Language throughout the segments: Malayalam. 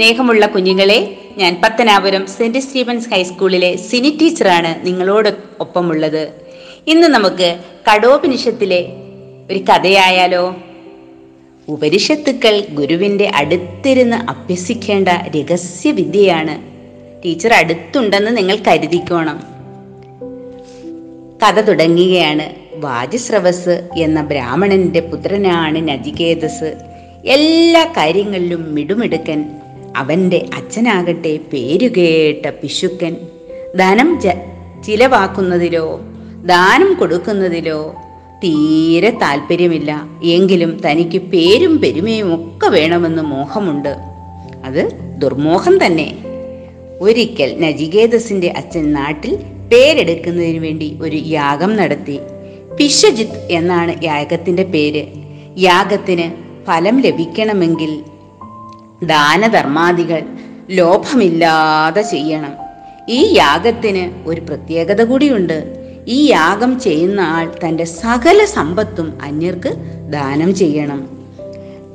സ്നേഹമുള്ള കുഞ്ഞുങ്ങളെ ഞാൻ പത്തനാപുരം സെന്റ് സ്റ്റീഫൻസ് ഹൈസ്കൂളിലെ സിനി ടീച്ചറാണ് നിങ്ങളോട് ഒപ്പമുള്ളത്. ഇന്ന് നമുക്ക് കടോപനിഷത്തിലെ ഒരു കഥയായാലോ? ഉപനിഷത്തുക്കൾ ഗുരുവിന്റെ അടുത്തിരുന്ന് അഭ്യസിക്കേണ്ട രഹസ്യവിദ്യയാണ്. ടീച്ചർ അടുത്തുണ്ടെന്ന് നിങ്ങൾ കരുതിക്കോണം. കഥ തുടങ്ങുകയാണ്. വാജസ്രവസ് എന്ന ബ്രാഹ്മണന്റെ പുത്രനാണ് നജികേതസ്. എല്ലാ കാര്യങ്ങളിലും മിടുമിടുക്കൻ അവന്റെ അച്ഛനാകട്ടെ പേരുകേട്ട പിശുക്കൻ. ധനം ജ ചിലവാക്കുന്നതിലോ ദാനം കൊടുക്കുന്നതിലോ തീരെ താല്പര്യമില്ല. എങ്കിലും തനിക്ക് പേരും പെരുമയും ഒക്കെ വേണമെന്ന് മോഹമുണ്ട്. അത് ദുർമോഹം തന്നെ. ഒരിക്കൽ നജികേതസിന്റെ അച്ഛൻ നാട്ടിൽ പേരെടുക്കുന്നതിന് വേണ്ടി ഒരു യാഗം നടത്തി. പിശജിത്ത് എന്നാണ് യാഗത്തിന്റെ പേര്. യാഗത്തിന് ഫലം ലഭിക്കണമെങ്കിൽ ദാനധർമാദികൾ ലോഭമില്ലാതെ ചെയ്യണം. ഈ യാഗത്തിന് ഒരു പ്രത്യേകത കൂടിയുണ്ട്. ഈ യാഗം ചെയ്യുന്ന ആൾ തന്റെ സകല സമ്പത്തും അന്യർക്ക് ദാനം ചെയ്യണം.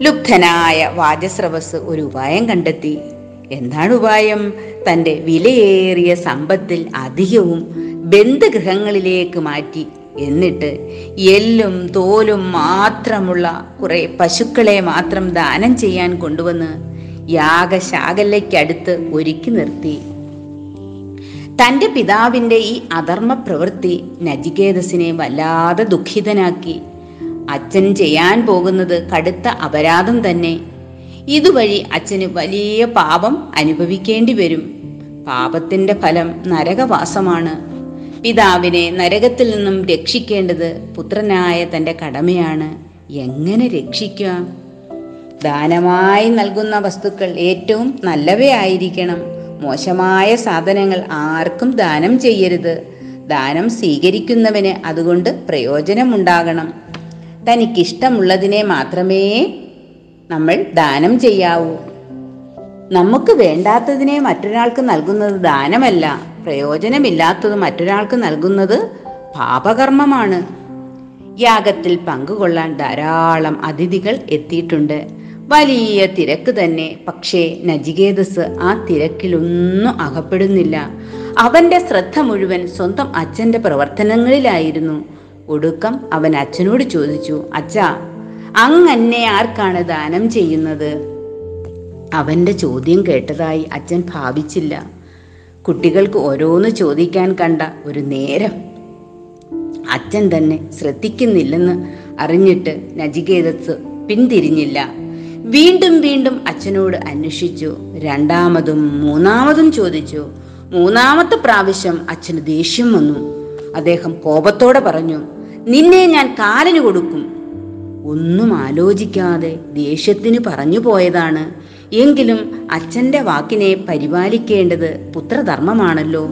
ലുബ്ധനായ വാചസ്രവസ് ഒരു ഉപായം കണ്ടെത്തി. എന്താണ് ഉപായം? തന്റെ വിലയേറിയ സമ്പത്തിൽ അധികവും ബന്ധഗൃഹങ്ങളിലേക്ക് മാറ്റി എന്നിട്ട് എല്ലും തോലും മാത്രമുള്ള കുറെ പശുക്കളെ മാത്രം ദാനം ചെയ്യാൻ കൊണ്ടുവന്ന് യാഗശാകലയ്ക്കടുത്ത് ഒരുക്കി നിർത്തി. തന്റെ പിതാവിന്റെ ഈ അധർമ്മ പ്രവൃത്തി നജികേതസിനെ വല്ലാതെ ദുഃഖിതനാക്കി. അച്ഛൻ ചെയ്യാൻ പോകുന്നത് കടുത്ത അപരാധം തന്നെ. ഇതുവഴി അച്ഛന് വലിയ പാപം അനുഭവിക്കേണ്ടി വരും. പാപത്തിന്റെ ഫലം നരകവാസമാണ്. പിതാവിനെ നരകത്തിൽ നിന്നും രക്ഷിക്കേണ്ടത് പുത്രനായ തന്റെ കടമയാണ്. എങ്ങനെ രക്ഷിക്കുക ദാനമായി നൽകുന്ന വസ്തുക്കൾ ഏറ്റവും നല്ലവയായിരിക്കണം. മോശമായ സാധനങ്ങൾ ആർക്കും ദാനം ചെയ്യരുത്. ദാനം സ്വീകരിക്കുന്നവന് അതുകൊണ്ട് പ്രയോജനമുണ്ടാകണം. തനിക്കിഷ്ടമുള്ളതിനെ മാത്രമേ നമ്മൾ ദാനം ചെയ്യാവൂ. നമുക്ക് വേണ്ടാത്തതിനെ മറ്റൊരാൾക്ക് നൽകുന്നത് ദാനമല്ല. പ്രയോജനമില്ലാത്തത് മറ്റൊരാൾക്ക് നൽകുന്നത് പാപകർമ്മമാണ്. യാഗത്തിൽ പങ്കുകൊള്ളാൻ ധാരാളം അതിഥികൾ എത്തിയിട്ടുണ്ട്. വലിയ തിരക്ക് തന്നെ. പക്ഷേ നജികേതസ് ആ തിരക്കിലൊന്നും അകപ്പെടുന്നില്ല. അവന്റെ ശ്രദ്ധ മുഴുവൻ സ്വന്തം അച്ഛന്റെ പ്രവർത്തനങ്ങളിലായിരുന്നു. ഒടുക്കം അവൻ അച്ഛനോട് ചോദിച്ചു അച്ഛാ അങ്ങന്നെ ആർക്കാണ് ദാനം ചെയ്യുന്നത്? അവന്റെ ചോദ്യം കേട്ടതായി അച്ഛൻ ഭാവിച്ചില്ല. കുട്ടികൾക്ക് ഓരോന്ന് ചോദിക്കാൻ കണ്ട ഒരു നേരം അച്ഛൻ തന്നെ ശ്രദ്ധിക്കുന്നില്ലെന്ന് അറിഞ്ഞിട്ട് നജികേതസ് പിന്തിരിഞ്ഞില്ല. വീണ്ടും വീണ്ടും അച്ഛനോട് അന്വേഷിച്ചു. രണ്ടാമതും മൂന്നാമതും ചോദിച്ചു. മൂന്നാമത്തെ പ്രാവശ്യം അച്ഛന് ദേഷ്യം വന്നു. അദ്ദേഹം കോപത്തോടെ പറഞ്ഞു നിന്നെ ഞാൻ കാലിന് കൊടുക്കും. ഒന്നും ആലോചിക്കാതെ ദേഷ്യത്തിന് പറഞ്ഞു പോയതാണ്. എങ്കിലും അച്ഛന്റെ വാക്കിനെ പരിപാലിക്കേണ്ടത് പുത്രധർമ്മമാണല്ലോ.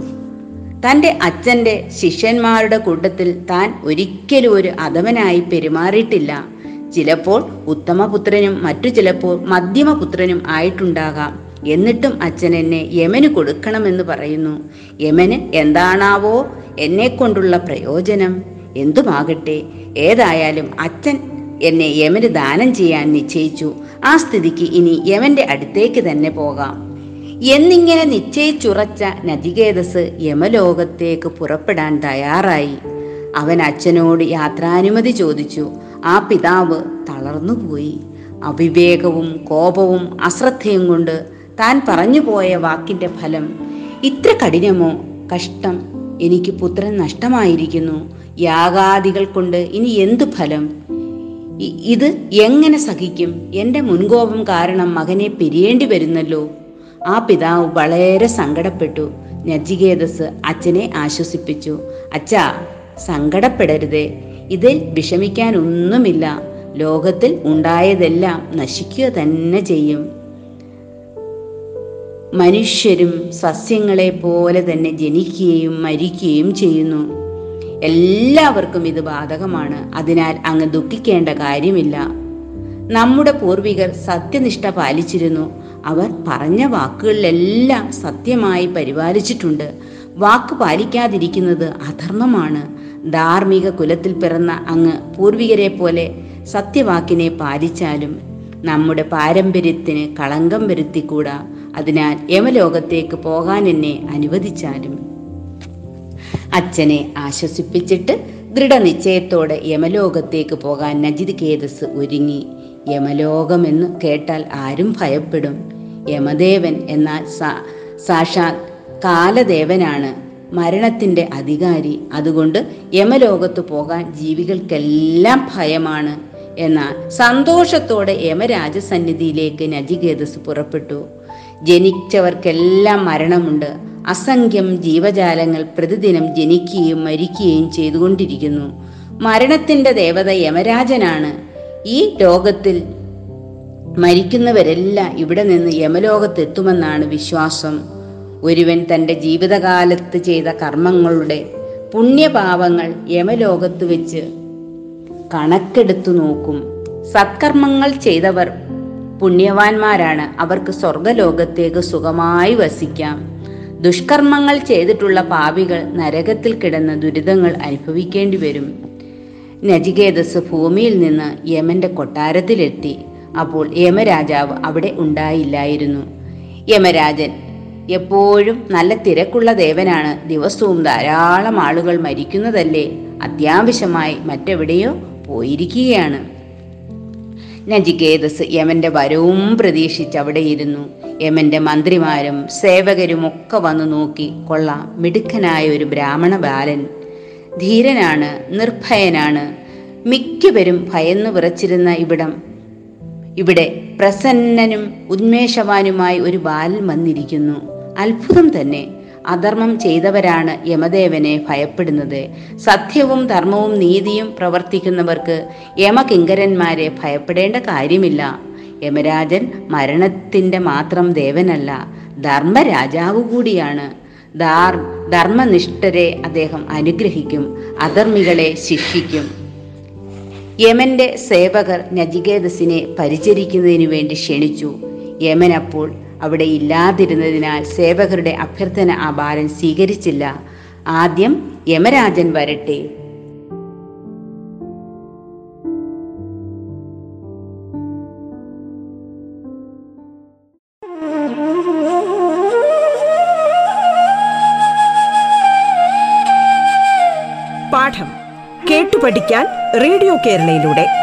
തന്റെ അച്ഛന്റെ ശിഷ്യന്മാരുടെ കൂട്ടത്തിൽ താൻ ഒരിക്കലും ഒരു അധവനായി പെരുമാറിയിട്ടില്ല. ചിലപ്പോൾ ഉത്തമപുത്രനും മറ്റു ചിലപ്പോൾ മധ്യമപുത്രനും ആയിട്ടുണ്ടാകാം. എന്നിട്ടും അച്ഛൻ എന്നെ യമന് കൊടുക്കണമെന്ന് പറയുന്നു. യമന് എന്താണാവോ എന്നെ കൊണ്ടുള്ള പ്രയോജനം. എന്തുമാകട്ടെ ഏതായാലും അച്ഛൻ എന്നെ യമന് ദാനം ചെയ്യാൻ നിശ്ചയിച്ചു. ആ സ്ഥിതിക്ക് ഇനി യമന്റെ അടുത്തേക്ക് തന്നെ പോകാം. എന്നിങ്ങനെ നിശ്ചയിച്ചുറച്ച നചികേതസ് യമലോകത്തേക്ക് പുറപ്പെടാൻ തയ്യാറായി. അവൻ അച്ഛനോട് യാത്രാനുമതി ചോദിച്ചു. ആ പിതാവ് തളർന്നുപോയി. അവിവേകവും കോപവും അശ്രദ്ധയും കൊണ്ട് താൻ പറഞ്ഞു പോയ വാക്കിന്റെ ഫലം ഇത്ര കഠിനമോ? കഷ്ടം. എനിക്ക് പുത്രൻ നഷ്ടമായിരിക്കുന്നു. യാഗാദികൾ കൊണ്ട് ഇനി എന്തു ഫലം? ഇത് എങ്ങനെ സഹിക്കും? എന്റെ മുൻകോപം കാരണം മകനെ പിരിയേണ്ടി വരുന്നല്ലോ. ആ പിതാവ് വളരെ സങ്കടപ്പെട്ടു. നജികേതസ് അച്ഛനെ ആശ്വസിപ്പിച്ചു. അച്ഛാ സങ്കടപ്പെടരുതേ. ഇതിൽ വിഷമിക്കാനൊന്നുമില്ല. ലോകത്തിൽ ഉണ്ടായതെല്ലാം നശിക്കുക തന്നെ ചെയ്യും. മനുഷ്യരും സസ്യങ്ങളെ പോലെ തന്നെ ജനിക്കുകയും മരിക്കുകയും ചെയ്യുന്നു. എല്ലാവർക്കും ഇത് ബാധകമാണ്. അതിനാൽ അങ്ങ് ദുഃഖിക്കേണ്ട കാര്യമില്ല. നമ്മുടെ പൂർവികർ സത്യനിഷ്ഠ പാലിച്ചിരുന്നു. അവർ പറഞ്ഞ വാക്കുകളിലെല്ലാം സത്യമായി പരിപാലിച്ചിട്ടുണ്ട്. വാക്ക് പാലിക്കാതിരിക്കുന്നത് അധർമ്മമാണ്. ധാർമ്മിക കുലത്തിൽ പിറന്ന അങ്ങ് പൂർവികരെ പോലെ സത്യവാക്കിനെ പാലിച്ചാലും നമ്മുടെ പാരമ്പര്യത്തിന് കളങ്കം വരുത്തിക്കൂടാ. അതിനാൽ യമലോകത്തേക്ക് പോകാൻ എന്നെ അനുവദിച്ചാലും. അച്ഛനെ ആശ്വസിപ്പിച്ചിട്ട് ദൃഢനിശ്ചയത്തോടെ യമലോകത്തേക്ക് പോകാൻ നജിത് കേതസ് ഒരുങ്ങി. യമലോകമെന്ന് കേട്ടാൽ ആരും ഭയപ്പെടും. യമദേവൻ എന്നാൽ സാക്ഷാത് കാലദേവനാണ്. മരണത്തിന്റെ അധികാരി. അതുകൊണ്ട് യമലോകത്ത് പോകാൻ ജീവികൾക്കെല്ലാം ഭയമാണ് എന്നാൽ സന്തോഷത്തോടെ യമരാജസന്നിധിയിലേക്ക് നജികേതസ് പുറപ്പെട്ടു. ജനിച്ചവർക്കെല്ലാം മരണമുണ്ട്. അസംഖ്യം ജീവജാലങ്ങൾ പ്രതിദിനം ജനിക്കുകയും മരിക്കുകയും ചെയ്തുകൊണ്ടിരിക്കുന്നു. മരണത്തിന്റെ ദേവത യമരാജനാണ്. ഈ ലോകത്തിൽ മരിക്കുന്നവരെല്ലാം ഇവിടെ നിന്ന് യമലോകത്തെത്തുമെന്നാണ് വിശ്വാസം. ഒരുവൻ തന്റെ ജീവിതകാലത്ത് ചെയ്ത കർമ്മങ്ങളുടെ പുണ്യപാപങ്ങൾ യമലോകത്ത് വെച്ച് കണക്കെടുത്തു നോക്കും. സത്കർമ്മങ്ങൾ ചെയ്തവർ പുണ്യവാന്മാരാണ്. അവർക്ക് സ്വർഗലോകത്തേക്ക് സുഖമായി വസിക്കാം. ദുഷ്കർമ്മങ്ങൾ ചെയ്തിട്ടുള്ള പാവികൾ നരകത്തിൽ കിടന്ന് ദുരിതങ്ങൾ അനുഭവിക്കേണ്ടി വരും. നജികേതസ് ഭൂമിയിൽ നിന്ന് യമന്റെ കൊട്ടാരത്തിലെത്തി. അപ്പോൾ യമരാജാവ് അവിടെ ഉണ്ടായില്ലായിരുന്നു. യമരാജൻ എപ്പോഴും നല്ല തിരക്കുള്ള ദേവനാണ്. ദിവസവും ധാരാളം ആളുകൾ മരിക്കുന്നതല്ലേ? അത്യാവശ്യമായി മറ്റെവിടെയോ പോയിരിക്കുകയാണ്. നജികേതസ് യമന്റെ വരവും പ്രതീക്ഷിച്ച് അവിടെ ഇരുന്നു യമന്റെ മന്ത്രിമാരും സേവകരും ഒക്കെ വന്നു നോക്കി. കൊള്ളാം മിടുക്കനായ ഒരു ബ്രാഹ്മണ ബാലൻ ധീരനാണ് നിർഭയനാണ്. മിക്കവരും ഭയന്നു വിറച്ചിരുന്ന ഇവിടം. ഇവിടെ പ്രസന്നനും ഉന്മേഷവാനുമായി ഒരു ബാലൻ വന്നിരിക്കുന്നു. അത്ഭുതം തന്നെ. അധർമ്മം ചെയ്തവരാണ് യമദേവനെ ഭയപ്പെടുന്നത്. സത്യവും ധർമ്മവും നീതിയും പ്രവർത്തിക്കുന്നവർക്ക് യമകിങ്കരന്മാരെ ഭയപ്പെടേണ്ട കാര്യമില്ല. യമരാജൻ മരണത്തിന്റെ മാത്രം ദേവനല്ല ധർമ്മരാജാവ് കൂടിയാണ്. ധർമ്മനിഷ്ഠരെ അദ്ദേഹം അനുഗ്രഹിക്കും അധർമ്മികളെ ശിക്ഷിക്കും. യമന്റെ സേവകർ നജികേതസിനെ പരിചരിക്കുന്നതിനു വേണ്ടി ക്ഷണിച്ചു. യമൻ അപ്പോൾ അവിടെ ഇല്ലാതിരുന്നതിനാൽ സേവകരുടെ അഭ്യർത്ഥന ആ ബാലൻ സ്വീകരിച്ചില്ല. ആദ്യം യമരാജൻ വരട്ടെ. പാഠം കേട്ടു പഠിക്കാൻ റേഡിയോ കേരളയിലൂടെ.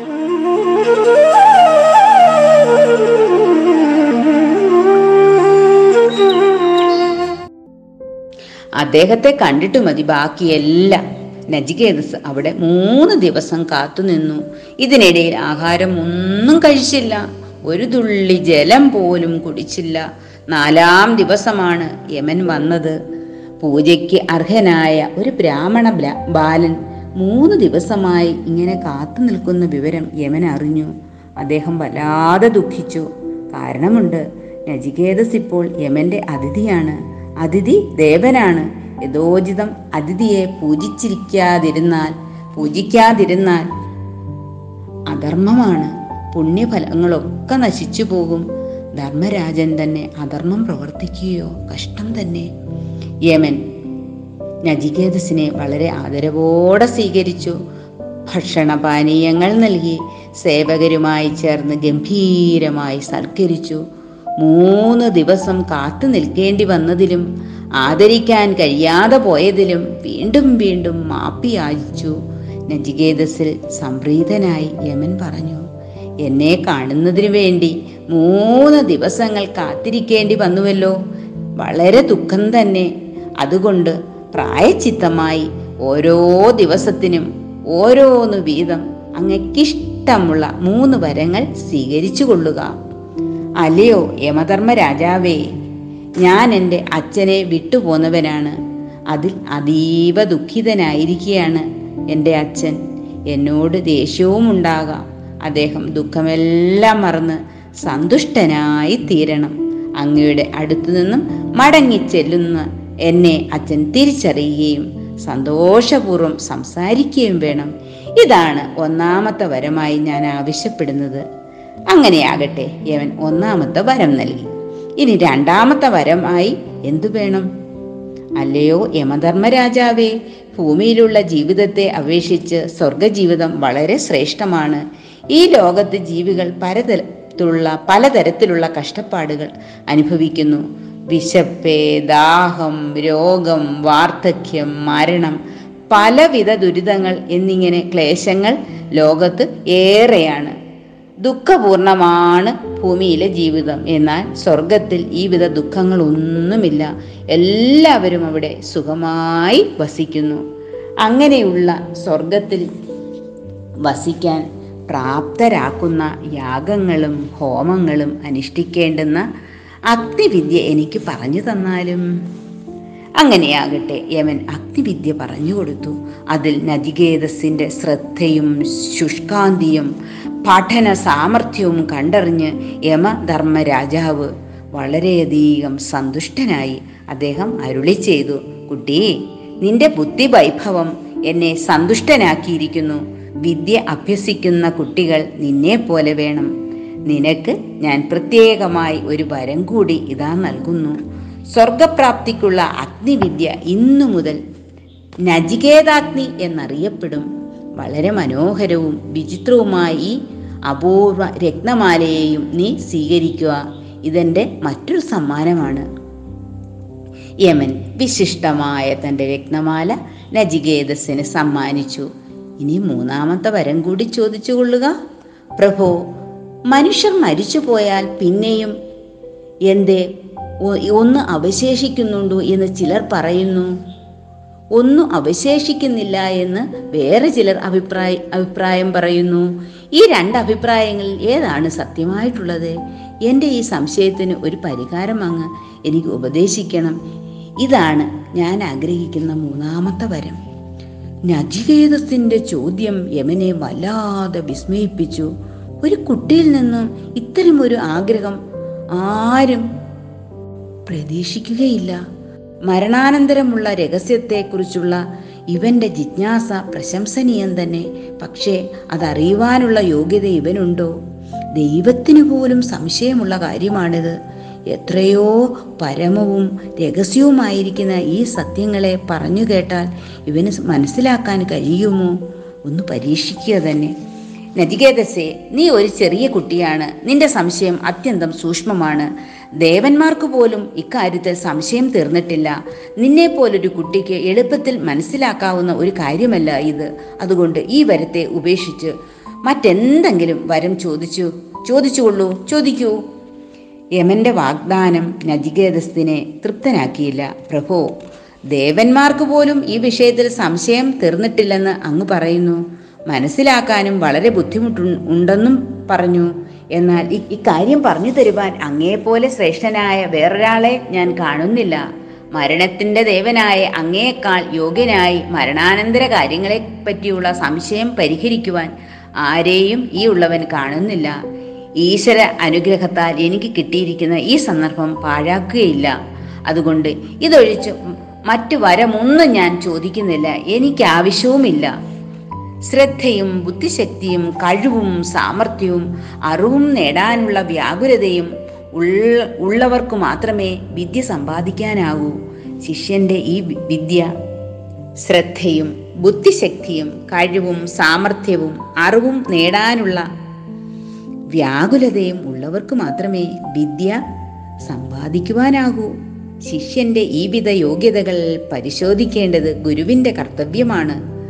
അദ്ദേഹത്തെ കണ്ടിട്ട് മതി. ബാക്കിയെല്ലാം. നജികേതസ് അവിടെ മൂന്ന് ദിവസം കാത്തുനിന്നു ഇതിനിടയിൽ ആഹാരം ഒന്നും കഴിച്ചില്ല. ഒരു തുള്ളി ജലം പോലും കുടിച്ചില്ല. നാലാം ദിവസമാണ് യമൻ വന്നത്. പൂജയ്ക്ക് അർഹനായ ഒരു ബ്രാഹ്മണ ബാലൻ മൂന്ന് ദിവസമായി ഇങ്ങനെ കാത്തു നിൽക്കുന്ന വിവരം യമൻ അറിഞ്ഞു. അദ്ദേഹം വല്ലാതെ ദുഃഖിച്ചു. കാരണമുണ്ട് നജികേതസ് ഇപ്പോൾ യമന്റെ അതിഥിയാണ്. അതിഥി ദേവനാണ്. യഥോചിതം അതിഥിയെ പൂജിച്ചിരിക്കാതിരുന്നാൽ പൂജിക്കാതിരുന്നാൽ അധർമ്മമാണ്. പുണ്യഫലങ്ങളൊക്കെ നശിച്ചു പോകും. ധർമ്മരാജൻ തന്നെ അധർമ്മം പ്രവർത്തിക്കുകയോ കഷ്ടം തന്നെ. യമൻ നജികേതസിനെ വളരെ ആദരവോടെ സ്വീകരിച്ചു. ഭക്ഷണപാനീയങ്ങൾ നൽകി സേവകരുമായി ചേർന്ന് ഗംഭീരമായി സൽക്കരിച്ചു. മൂന്ന് ദിവസം കാത്തു നിൽക്കേണ്ടി വന്നതിലും ആദരിക്കാൻ കഴിയാതെ പോയതിലും വീണ്ടും വീണ്ടും മാപ്പി യാചിച്ചു നജികേതസിൽ സംപ്രീതനായി യമൻ പറഞ്ഞു എന്നെ കാണുന്നതിനു വേണ്ടി മൂന്ന് ദിവസങ്ങൾ കാത്തിരിക്കേണ്ടി വന്നുവല്ലോ. വളരെ ദുഃഖം തന്നെ. അതുകൊണ്ട് പ്രായച്ചിത്തമായി ഓരോ ദിവസത്തിനും ഓരോന്ന് വീതം അങ്ങക്കിഷ്ടമുള്ള മൂന്ന് വരങ്ങൾ സ്വീകരിച്ചു കൊള്ളുക. അല്ലയോ യമധർമ്മ രാജാവേ ഞാൻ എന്റെ അച്ഛനെ വിട്ടുപോന്നവനാണ്. അതിൽ അതീവ ദുഃഖിതനായിരിക്കുകയാണ് എന്റെ അച്ഛൻ. എന്നോട് ദേഷ്യവും ഉണ്ടാകാം അദ്ദേഹം ദുഃഖമെല്ലാം മറന്ന് സന്തുഷ്ടനായി തീരണം. അങ്ങയുടെ അടുത്തു നിന്നും മടങ്ങി ചെല്ലുന്ന എന്നെ അച്ഛൻ തിരിച്ചറിയുകയും സന്തോഷപൂർവം സംസാരിക്കുകയും വേണം. ഇതാണ് ഒന്നാമത്തെ വരമായി ഞാൻ ആവശ്യപ്പെടുന്നത്. അങ്ങനെയാകട്ടെ യവൻ ഒന്നാമത്തെ വരം നൽകി. ഇനി രണ്ടാമത്തെ വരമായി എന്തു വേണം? അല്ലയോ യമധർമ്മരാജാവേ ഭൂമിയിലുള്ള ജീവിതത്തെ അപേക്ഷിച്ച് സ്വർഗജീവിതം വളരെ ശ്രേഷ്ഠമാണ്. ഈ ലോകത്ത് ജീവികൾ പലതരത്തിലുള്ള പലതരത്തിലുള്ള കഷ്ടപ്പാടുകൾ അനുഭവിക്കുന്നു. വിശപ്പ് ദാഹം രോഗം വാർദ്ധക്യം മരണം പലവിധ ദുരിതങ്ങൾ എന്നിങ്ങനെ ക്ലേശങ്ങൾ ലോകത്ത് ഏറെയാണ്. ദുഃഖപൂർണമാണ് ഭൂമിയിലെ ജീവിതം. എന്നാൽ സ്വർഗത്തിൽ ഈ വിധ ദുഃഖങ്ങളൊന്നുമില്ല. എല്ലാവരും അവിടെ സുഖമായി വസിക്കുന്നു. അങ്ങനെയുള്ള സ്വർഗത്തിൽ വസിക്കാൻ പ്രാപ്തരാക്കുന്ന യാഗങ്ങളും ഹോമങ്ങളും അനുഷ്ഠിക്കേണ്ടുന്ന അഗ്നിവിദ്യ എനിക്ക് പറഞ്ഞു തന്നാലും അങ്ങനെയാകട്ടെ യമൻ അഗ്നിവിദ്യ പറഞ്ഞു കൊടുത്തു. അതിൽ നദികേതസിന്റെ ശ്രദ്ധയും ശുഷ്കാന്തിയും പഠന സാമർഥ്യവും കണ്ടറിഞ്ഞ് യമധർമ്മ രാജാവ് വളരെയധികം സന്തുഷ്ടനായി അദ്ദേഹം അരുളി ചെയ്തു. കുട്ടി നിന്റെ ബുദ്ധി വൈഭവം എന്നെ സന്തുഷ്ടനാക്കിയിരിക്കുന്നു. വിദ്യ അഭ്യസിക്കുന്ന കുട്ടികൾ നിന്നെ പോലെ വേണം. നിനക്ക് ഞാൻ പ്രത്യേകമായി ഒരു വരം കൂടി ഇതാ നൽകുന്നു. സ്വർഗപ്രാപ്തിക്കുള്ള അഗ്നിവിദ്യ ഇന്നു മുതൽ നജികേതാഗ്നി എന്നറിയപ്പെടും. വളരെ മനോഹരവും വിചിത്രവുമായി അപൂർവ രത്നമാലയെയും നീ സ്വീകരിക്കുക. ഇതെന്റെ മറ്റൊരു സമ്മാനമാണ്. യമൻ വിശിഷ്ടമായ തന്റെ രത്നമാല നജികേതസ്സിന് സമ്മാനിച്ചു. ഇനി മൂന്നാമത്തെ വരം കൂടി ചോദിച്ചു കൊള്ളുക പ്രഭോ മനുഷ്യർ മരിച്ചു പോയാൽ പിന്നെയും എന്തേ? ഒന്ന് അവശേഷിക്കുന്നുണ്ടോ എന്ന് ചിലർ പറയുന്നു. ഒന്നും അവശേഷിക്കുന്നില്ല എന്ന് വേറെ ചിലർ അഭിപ്രായ അഭിപ്രായം പറയുന്നു. ഈ രണ്ട് അഭിപ്രായങ്ങളിൽ ഏതാണ് സത്യമായിട്ടുള്ളത്? എന്റെ ഈ സംശയത്തിന് ഒരു പരിഹാരം അങ്ങ് എനിക്ക് ഉപദേശിക്കണം. ഇതാണ് ഞാൻ ആഗ്രഹിക്കുന്ന മൂന്നാമത്തെ വരം. നജികേതത്തിന്റെ ചോദ്യം യമനെ വല്ലാതെ വിസ്മയിപ്പിച്ചു. ഒരു കുട്ടിയിൽ നിന്നും ഇത്തരമൊരു ആഗ്രഹം ആരും പ്രതീക്ഷിക്കുകയില്ല. മരണാനന്തരമുള്ള രഹസ്യത്തെക്കുറിച്ചുള്ള ഇവന്റെ ജിജ്ഞാസ പ്രശംസനീയം തന്നെ. പക്ഷേ അതറിയുവാനുള്ള യോഗ്യത ഇവനുണ്ടോ? ദൈവത്തിനു പോലും സംശയമുള്ള കാര്യമാണിത്. എത്രയോ പരമവും രഹസ്യവുമായിരിക്കുന്ന ഈ സത്യങ്ങളെ പറഞ്ഞു കേട്ടാൽ ഇവന് മനസ്സിലാക്കാൻ കഴിയുമോ? ഒന്ന് പരീക്ഷിക്കുക തന്നെ. നദികേതസേ നീ ഒരു ചെറിയ കുട്ടിയാണ്. നിന്റെ സംശയം അത്യന്തം സൂക്ഷ്മമാണ്. ദേവന്മാർക്ക് പോലും ഇക്കാര്യത്തിൽ സംശയം തീർന്നിട്ടില്ല. നിന്നെ പോലൊരു കുട്ടിക്ക് എളുപ്പത്തിൽ മനസ്സിലാക്കാവുന്ന ഒരു കാര്യമല്ല ഇത്. അതുകൊണ്ട് ഈ വരത്തെ ഉപേക്ഷിച്ച് മറ്റെന്തെങ്കിലും വരം ചോദിച്ചു. ചോദിച്ചുകൊള്ളൂ. ചോദിക്കൂ. യമന്റെ വാഗ്ദാനം നജികേതസ്ഥിനെ തൃപ്തനാക്കിയില്ല. പ്രഭോ ദേവന്മാർക്ക് പോലും ഈ വിഷയത്തിൽ സംശയം തീർന്നിട്ടില്ലെന്ന് അങ്ങ് പറയുന്നു. മനസ്സിലാക്കാനും വളരെ ബുദ്ധിമുട്ടു ഉണ്ടെന്നും പറഞ്ഞു. എന്നാൽ ഇക്കാര്യം പറഞ്ഞു തരുവാൻ അങ്ങേപ്പോലെ ശ്രേഷ്ഠനായ വേറൊരാളെ ഞാൻ കാണുന്നില്ല. മരണത്തിന്റെ ദേവനായ അങ്ങേയേക്കാൾ യോഗ്യനായി മരണാനന്തര കാര്യങ്ങളെ പറ്റിയുള്ള സംശയം പരിഹരിക്കുവാൻ ആരെയും ഈ ഉള്ളവൻ കാണുന്നില്ല. ഈശ്വര അനുഗ്രഹത്താൽ എനിക്ക് കിട്ടിയിരിക്കുന്ന ഈ സന്ദർഭം പാഴാക്കുകയില്ല. അതുകൊണ്ട് ഇതൊഴിച്ച് മറ്റു വരമൊന്നും ഞാൻ ചോദിക്കുന്നില്ല. എനിക്ക് ആവശ്യവുമില്ല. ശ്രദ്ധയും ബുദ്ധിശക്തിയും കഴിവും സാമർഥ്യവും അറിവും നേടാനുള്ള വ്യാകുലതയും ഉള്ളവർക്ക് മാത്രമേ വിദ്യ സമ്പാദിക്കാനാകൂ. ശിഷ്യന്റെ ഈ വിദ്യ ശ്രദ്ധയും ബുദ്ധിശക്തിയും കഴിവും സാമർഥ്യവും അറിവും നേടാനുള്ള വ്യാകുലതയും ഉള്ളവർക്ക് മാത്രമേ വിദ്യ സമ്പാദിക്കുവാനാകൂ. ശിഷ്യന്റെ ഈ വിധ യോഗ്യതകൾ പരിശോധിക്കേണ്ടത് ഗുരുവിന്റെ കർത്തവ്യമാണ്.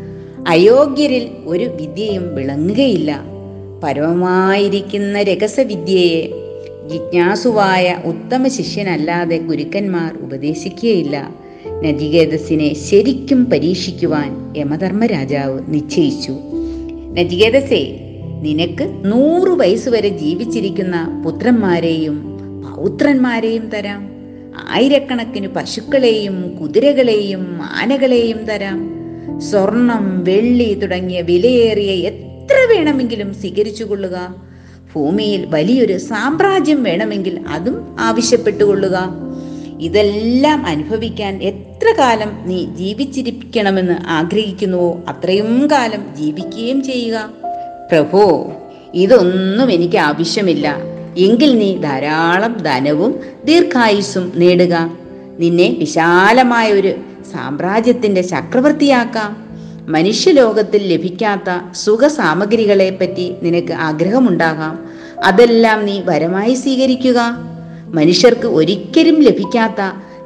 അയോഗ്യരിൽ ഒരു വിദ്യയും വിളങ്ങുകയില്ല. പരമമായിരിക്കുന്ന രഹസ്യവിദ്യയെ ജിജ്ഞാസുവായ ഉത്തമ ശിഷ്യനല്ലാതെ ഗുരുക്കന്മാർ ഉപദേശിക്കുകയില്ല. നജികേതസിനെ ശരിക്കും പരീക്ഷിക്കുവാൻ യമധർമ്മരാജാവ് നിശ്ചയിച്ചു. നജികേതസേ നിനക്ക് നൂറു വയസ്സുവരെ ജീവിച്ചിരിക്കുന്ന പുത്രന്മാരെയും പൗത്രന്മാരെയും തരാം. ആയിരക്കണക്കിന് പശുക്കളെയും കുതിരകളെയും ആനകളെയും തരാം. സ്വർണം വെള്ളി തുടങ്ങിയ വിലയേറിയ എത്ര വേണമെങ്കിലും സ്വീകരിച്ചു കൊള്ളുക ഭൂമിയിൽ വലിയൊരു സാമ്രാജ്യം വേണമെങ്കിൽ അതും ആവശ്യപ്പെട്ടുകൊള്ളുക. ഇതെല്ലാം അനുഭവിക്കാൻ എത്ര കാലം നീ ജീവിച്ചിരിക്കണമെന്ന് ആഗ്രഹിക്കുന്നുവോ അത്രയും കാലം ജീവിക്കുകയും ചെയ്യുക. പ്രഭോ ഇതൊന്നും എനിക്ക് ആവശ്യമില്ല. എങ്കിൽ നീ ധാരാളം ധനവും ദീർഘായുസ്സും നേടുക. നിന്നെ വിശാലമായ ഒരു സാമ്രാജ്യത്തിന്റെ ചക്രവർത്തിയാക്കാം. മനുഷ്യലോകത്തിൽ ലഭിക്കാത്ത സുഖ സാമഗ്രികളെ പറ്റി നിനക്ക് ആഗ്രഹമുണ്ടാകാം. അതെല്ലാം നീ വരമായി സ്വീകരിക്കുക. മനുഷ്യർക്ക് ഒരിക്കലും ലഭിക്കാത്ത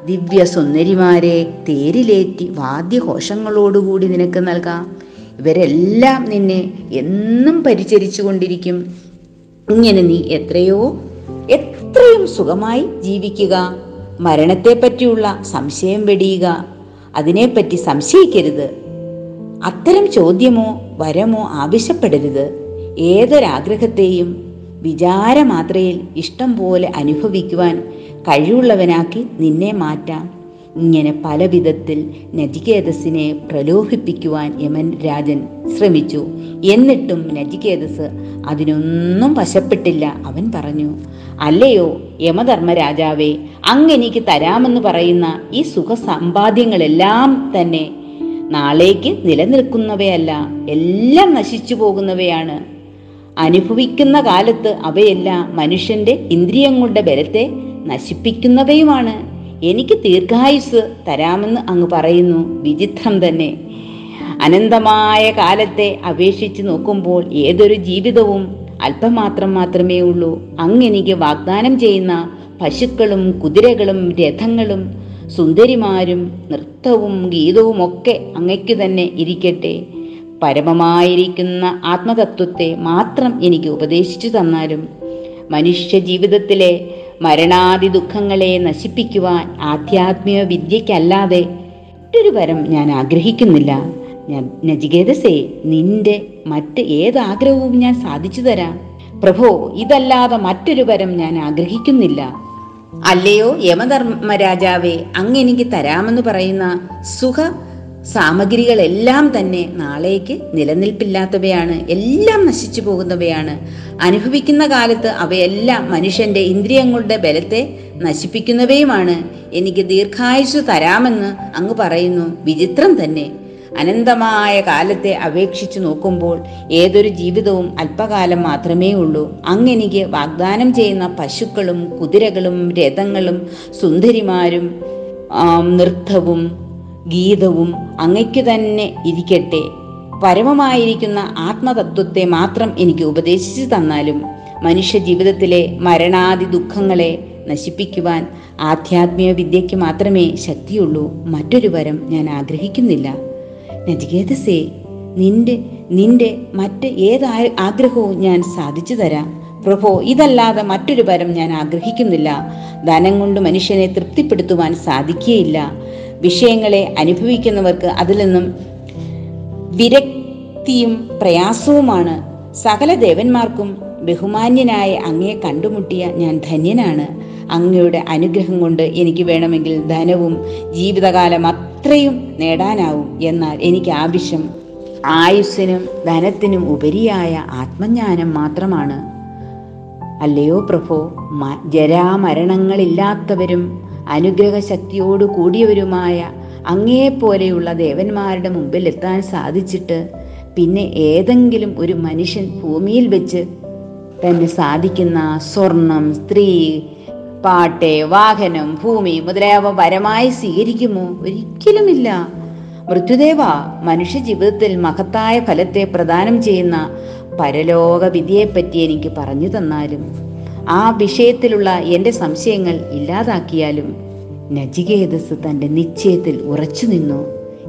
ദിവ്യ സുന്ദരിമാരെ തേരിലേറ്റി വാദ്യഘോഷങ്ങളോടുകൂടി നിനക്ക് നൽകാം. ഇവരെല്ലാം നിന്നെ എന്നും പരിചരിച്ചു കൊണ്ടിരിക്കും ഇങ്ങനെ നീ എത്രയോ എത്രയും സുഖമായി ജീവിക്കുക. മരണത്തെ പറ്റിയുള്ള സംശയം വെടിയുക. അതിനെപ്പറ്റി സംശയിക്കരുത്. അത്തരം ചോദ്യമോ വരമോ ആവശ്യപ്പെടരുത്. ഏതൊരാഗ്രഹത്തെയും വിചാരമാത്രയിൽ ഇഷ്ടം പോലെ അനുഭവിക്കുവാൻ കഴിവുള്ളവനാക്കി നിന്നെ മാറ്റാം. ഇങ്ങനെ പല വിധത്തിൽ നജികേതസിനെ പ്രലോഭിപ്പിക്കുവാൻ യമൻ രാജൻ ശ്രമിച്ചു. എന്നിട്ടും നജികേതസ് അതിനൊന്നും വശപ്പെട്ടില്ല. അവൻ പറഞ്ഞു അല്ലയോ യമധർമ്മരാജാവേ അങ്ങെനിക്ക് തരാമെന്ന് പറയുന്ന ഈ സുഖ സമ്പാദ്യങ്ങളെല്ലാം തന്നെ നാളേക്ക് നിലനിൽക്കുന്നവയല്ല എല്ലാം നശിച്ചു പോകുന്നവയാണ്. അനുഭവിക്കുന്ന കാലത്ത് അവയെല്ലാം മനുഷ്യന്റെ ഇന്ദ്രിയങ്ങളുടെ ബലത്തെ നശിപ്പിക്കുന്നവയുമാണ്. എനിക്ക് ദീർഘായുസ് തരാമെന്ന് അങ്ങ് പറയുന്നു. വിചിത്രം തന്നെ. അനന്തമായ കാലത്തെ അപേക്ഷിച്ച് നോക്കുമ്പോൾ ഏതൊരു ജീവിതവും അല്പമാത്രം മാത്രമേ ഉള്ളൂ. അങ്ങെനിക്ക് വാഗ്ദാനം ചെയ്യുന്ന പശുക്കളും കുതിരകളും രഥങ്ങളും സുന്ദരിമാരും നൃത്തവും ഗീതവും ഒക്കെ അങ്ങയ്ക്ക് തന്നെ ഇരിക്കട്ടെ. പരമമായിരിക്കുന്ന ആത്മതത്വത്തെ മാത്രം എനിക്ക് ഉപദേശിച്ചു തന്നാലും മനുഷ്യ ജീവിതത്തിലെ മരണാദി ദുഃഖങ്ങളെ നശിപ്പിക്കുവാൻ ആധ്യാത്മിക വിദ്യയ്ക്കല്ലാതെ മറ്റൊരു വരം ഞാൻ ആഗ്രഹിക്കുന്നില്ല. നജികേതസേ നിന്റെ മറ്റ് ഏതാഗ്രഹവും ഞാൻ സാധിച്ചു തരാം. പ്രഭോ ഇതല്ലാതെ മറ്റൊരു വരം ഞാൻ ആഗ്രഹിക്കുന്നില്ല. അല്ലയോ യമധർമ്മ രാജാവേ അങ്ങെനിക്ക് തരാമെന്ന് പറയുന്ന സുഖ സാമഗ്രികളെല്ലാം തന്നെ നാളേക്ക് നിലനിൽപ്പില്ലാത്തവയാണ് എല്ലാം നശിച്ചു പോകുന്നവയാണ്. അനുഭവിക്കുന്ന കാലത്ത് അവയെല്ലാം മനുഷ്യന്റെ ഇന്ദ്രിയങ്ങളുടെ ബലത്തെ നശിപ്പിക്കുന്നവയുമാണ്. എനിക്ക് ദീർഘായുസ് തരാമെന്ന് അങ്ങ് പറയുന്നു. വിചിത്രം തന്നെ. അനന്തമായ കാലത്തെ അപേക്ഷിച്ചു നോക്കുമ്പോൾ ഏതൊരു ജീവിതവും അല്പകാലം മാത്രമേ ഉള്ളൂ. അങ്ങെനിക്ക് വാഗ്ദാനം ചെയ്യുന്ന പശുക്കളും കുതിരകളും രഥങ്ങളും സുന്ദരിമാരും നൃത്തവും ഗീതവും അങ്ങയ്ക്ക് തന്നെ ഇരിക്കട്ടെ. പരമമായിരിക്കുന്ന ആത്മതത്വത്തെ മാത്രം എനിക്ക് ഉപദേശിച്ചു തന്നാലും മനുഷ്യ ജീവിതത്തിലെ മരണാദി ദുഃഖങ്ങളെ നശിപ്പിക്കുവാൻ ആധ്യാത്മിക വിദ്യയ്ക്ക് മാത്രമേ ശക്തിയുള്ളൂ. മറ്റൊരു വരം ഞാൻ ആഗ്രഹിക്കുന്നില്ല. നജികേതസേ നിന്റെ നിന്റെ മറ്റ് ഏത് ആഗ്രഹവും ഞാൻ സാധിച്ചു തരാം. പ്രഭോ ഇതല്ലാതെ മറ്റൊരു വരം ഞാൻ ആഗ്രഹിക്കുന്നില്ല. ധനം കൊണ്ട് മനുഷ്യനെ തൃപ്തിപ്പെടുത്തുവാൻ സാധിക്കുകയില്ല. വിഷയങ്ങളെ അനുഭവിക്കുന്നവർക്ക് അതിൽ നിന്നും വിരക്തിയും പ്രയാസവുമാണ്. സകല ദേവന്മാർക്കും ബഹുമാന്യനായ അങ്ങയെ കണ്ടുമുട്ടിയ ഞാൻ ധന്യനാണ്. അങ്ങയുടെ അനുഗ്രഹം കൊണ്ട് എനിക്ക് വേണമെങ്കിൽ ധനവും ജീവിതകാലം അത്രയും നേടാനാവും എന്നാൽ എനിക്ക് ആവശ്യം ആയുസ്സിനും ധനത്തിനും ഉപരിയായ ആത്മജ്ഞാനം മാത്രമാണ്. അല്ലയോ പ്രഭോ ജരാമരണങ്ങളില്ലാത്തവരും അനുഗ്രഹ ശക്തിയോടു കൂടിയവരുമായ അങ്ങേപ്പോലെയുള്ള ദേവന്മാരുടെ മുമ്പിൽ എത്താൻ സാധിച്ചിട്ട് പിന്നെ ഏതെങ്കിലും ഒരു മനുഷ്യൻ ഭൂമിയിൽ വെച്ച് തന്നെ സാധിക്കുന്ന സ്വർണം സ്ത്രീ പാട്ട് വാഹനം ഭൂമി മുതലായവ വരമായി സ്വീകരിക്കുമോ? ഒരിക്കലുമില്ല. മൃത്യുദേവ മനുഷ്യ ജീവിതത്തിൽ മഹത്തായ ഫലത്തെ പ്രദാനം ചെയ്യുന്ന പരലോക വിധിയെപ്പറ്റി എനിക്ക് പറഞ്ഞു തന്നാലും ആ വിഷയത്തിലുള്ള എന്റെ സംശയങ്ങൾ ഇല്ലാതാക്കിയാലും നജികേതസ് തന്റെ നിശ്ചയത്തിൽ ഉറച്ചു നിന്നു.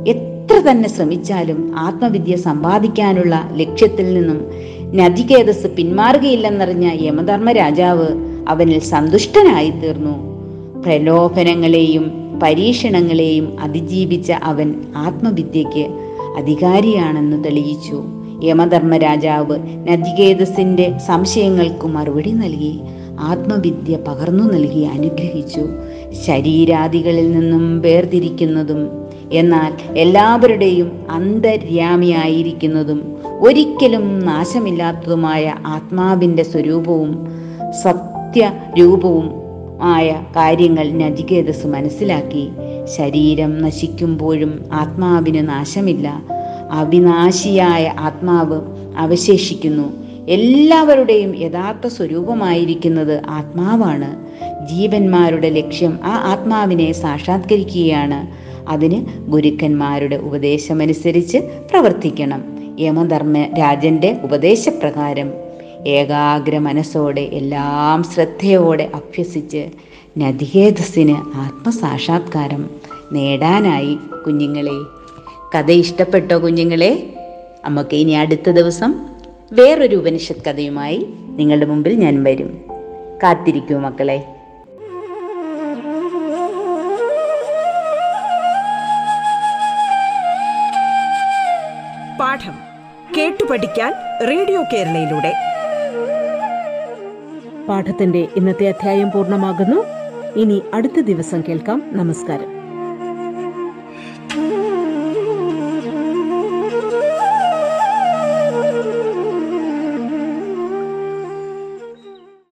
എത്ര തന്നെ ശ്രമിച്ചാലും ആത്മവിദ്യ സമ്പാദിക്കാനുള്ള ലക്ഷ്യത്തിൽ നിന്നും നജികേതസ് പിന്മാറുകയില്ലെന്നറിഞ്ഞ യമധർമ്മ രാജാവ് അവനിൽ സന്തുഷ്ടനായി തീർന്നു പ്രലോഭനങ്ങളെയും പരീക്ഷണങ്ങളെയും അതിജീവിച്ച അവൻ ആത്മവിദ്യയ്ക്ക് അധികാരിയാണെന്ന് തെളിയിച്ചു. യമധർമ്മ നജികേതസിന്റെ സംശയങ്ങൾക്ക് മറുപടി നൽകി ആത്മവിദ്യ പകർന്നു നൽകി അനുഗ്രഹിച്ചു. ശരീരാദികളിൽ നിന്നും വേർതിരിക്കുന്നതും എന്നാൽ എല്ലാവരുടെയും അന്തര്യാമിയായിരിക്കുന്നതും ഒരിക്കലും നാശമില്ലാത്തതുമായ ആത്മാവിന്റെ സ്വരൂപവും സത്യരൂപവും ആയ കാര്യങ്ങൾ നജികേതസ് മനസ്സിലാക്കി. ശരീരം നശിക്കുമ്പോഴും ആത്മാവിന് നാശമില്ല. അവിനാശിയായ ആത്മാവ് അവശേഷിക്കുന്നു. എല്ലാവരുടെയും യഥാർത്ഥ സ്വരൂപമായിരിക്കുന്നത് ആത്മാവാണ്. ജീവന്മാരുടെ ലക്ഷ്യം ആ ആത്മാവിനെ സാക്ഷാത്കരിക്കുകയാണ്. അതിന് ഗുരുക്കന്മാരുടെ ഉപദേശമനുസരിച്ച് പ്രവർത്തിക്കണം. യമധർമ്മ രാജന്റെ ഉപദേശപ്രകാരം. ഏകാഗ്ര മനസ്സോടെ എല്ലാം ശ്രദ്ധയോടെ അഭ്യസിച്ച് നദികേതസിന് ആത്മസാക്ഷാത്കാരം നേടാനായി കുഞ്ഞുങ്ങളെ കഥ ഇഷ്ടപ്പെട്ടോ കുഞ്ഞുങ്ങളെ? നമുക്ക് ഇനി അടുത്ത ദിവസം വേറൊരു ഉപനിഷത്ത് കഥയുമായി നിങ്ങളുടെ മുമ്പിൽ ഞാൻ വരും. കാത്തിരിക്കൂ മക്കളെ. പാഠം കേട്ടു പഠിക്കാൻ റേഡിയോ കേരളയിലൂടെ. പാഠത്തിന്റെ ഇന്നത്തെ അധ്യായം പൂർണമാകുന്നു. ഇനി അടുത്ത ദിവസം കേൾക്കാം. നമസ്കാരം.